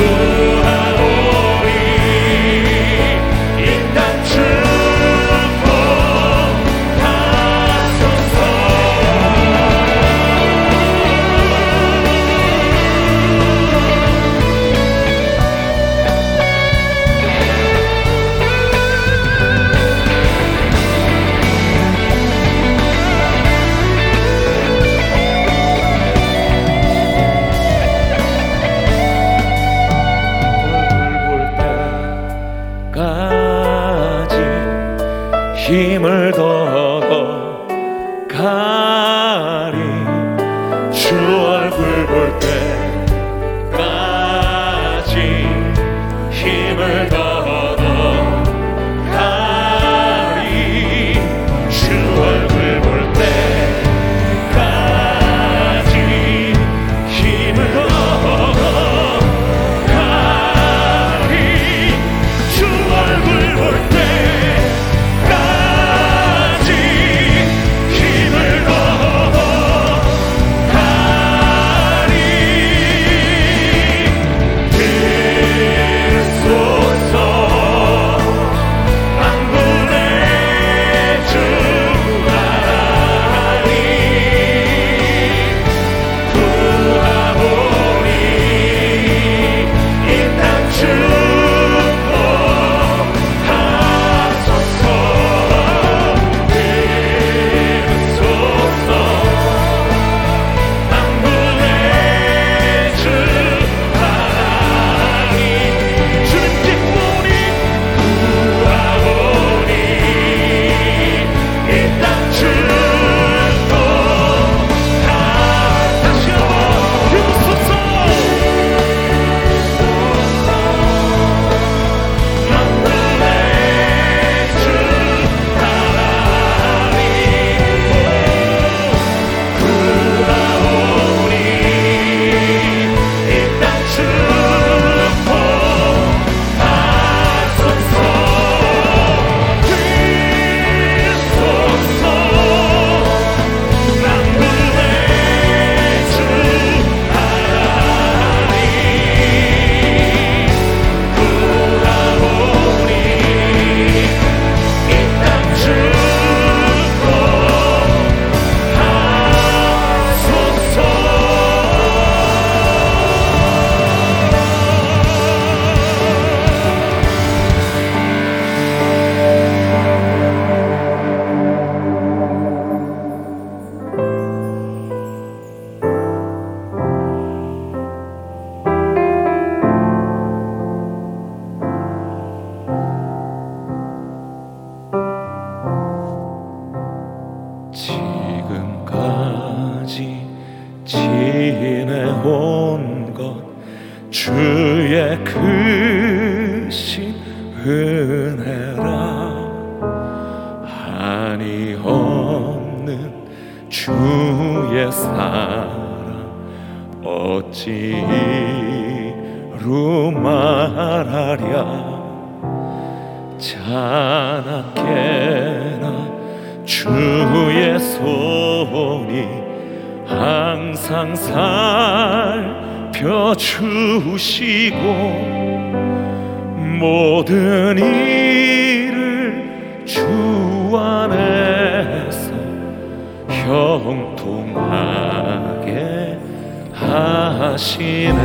You. 주의 사랑 어찌 이루 말하랴? 자나깨나 주의 손이 항상 살펴주시고 모든 일 형통하게 하시네.